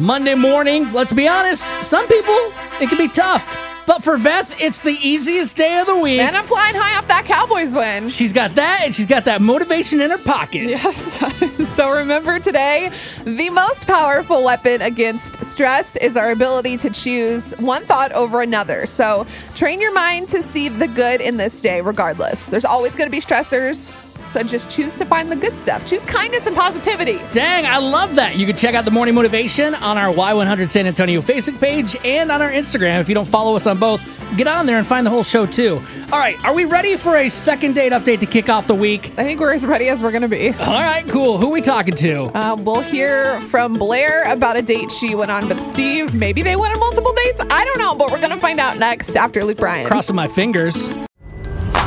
Monday morning, let's be honest, some people, it can be tough. But for Beth, it's the easiest day of the week. And I'm flying high off that Cowboys win. She's got that, and she's got that motivation in her pocket. Yes. so remember today, the most powerful weapon against stress is our ability to choose one thought over another. So train your mind to see the good in this day, regardless. There's always going to be stressors. So just choose to find the good stuff. Choose kindness and positivity. Dang, I love that. You can check out the morning motivation on our Y100 San Antonio Facebook page and on our Instagram. If you don't follow us on both, get on there and find the whole show too. All right, are we ready for a second date update to kick off the week? I think we're as ready as we're going to be. All right, cool. Who are we talking to? Uh, we'll hear from Blair about a date she went on with Steve. Maybe they went on multiple dates. I don't know, but we're going to find out next after Luke Bryan. Crossing my fingers.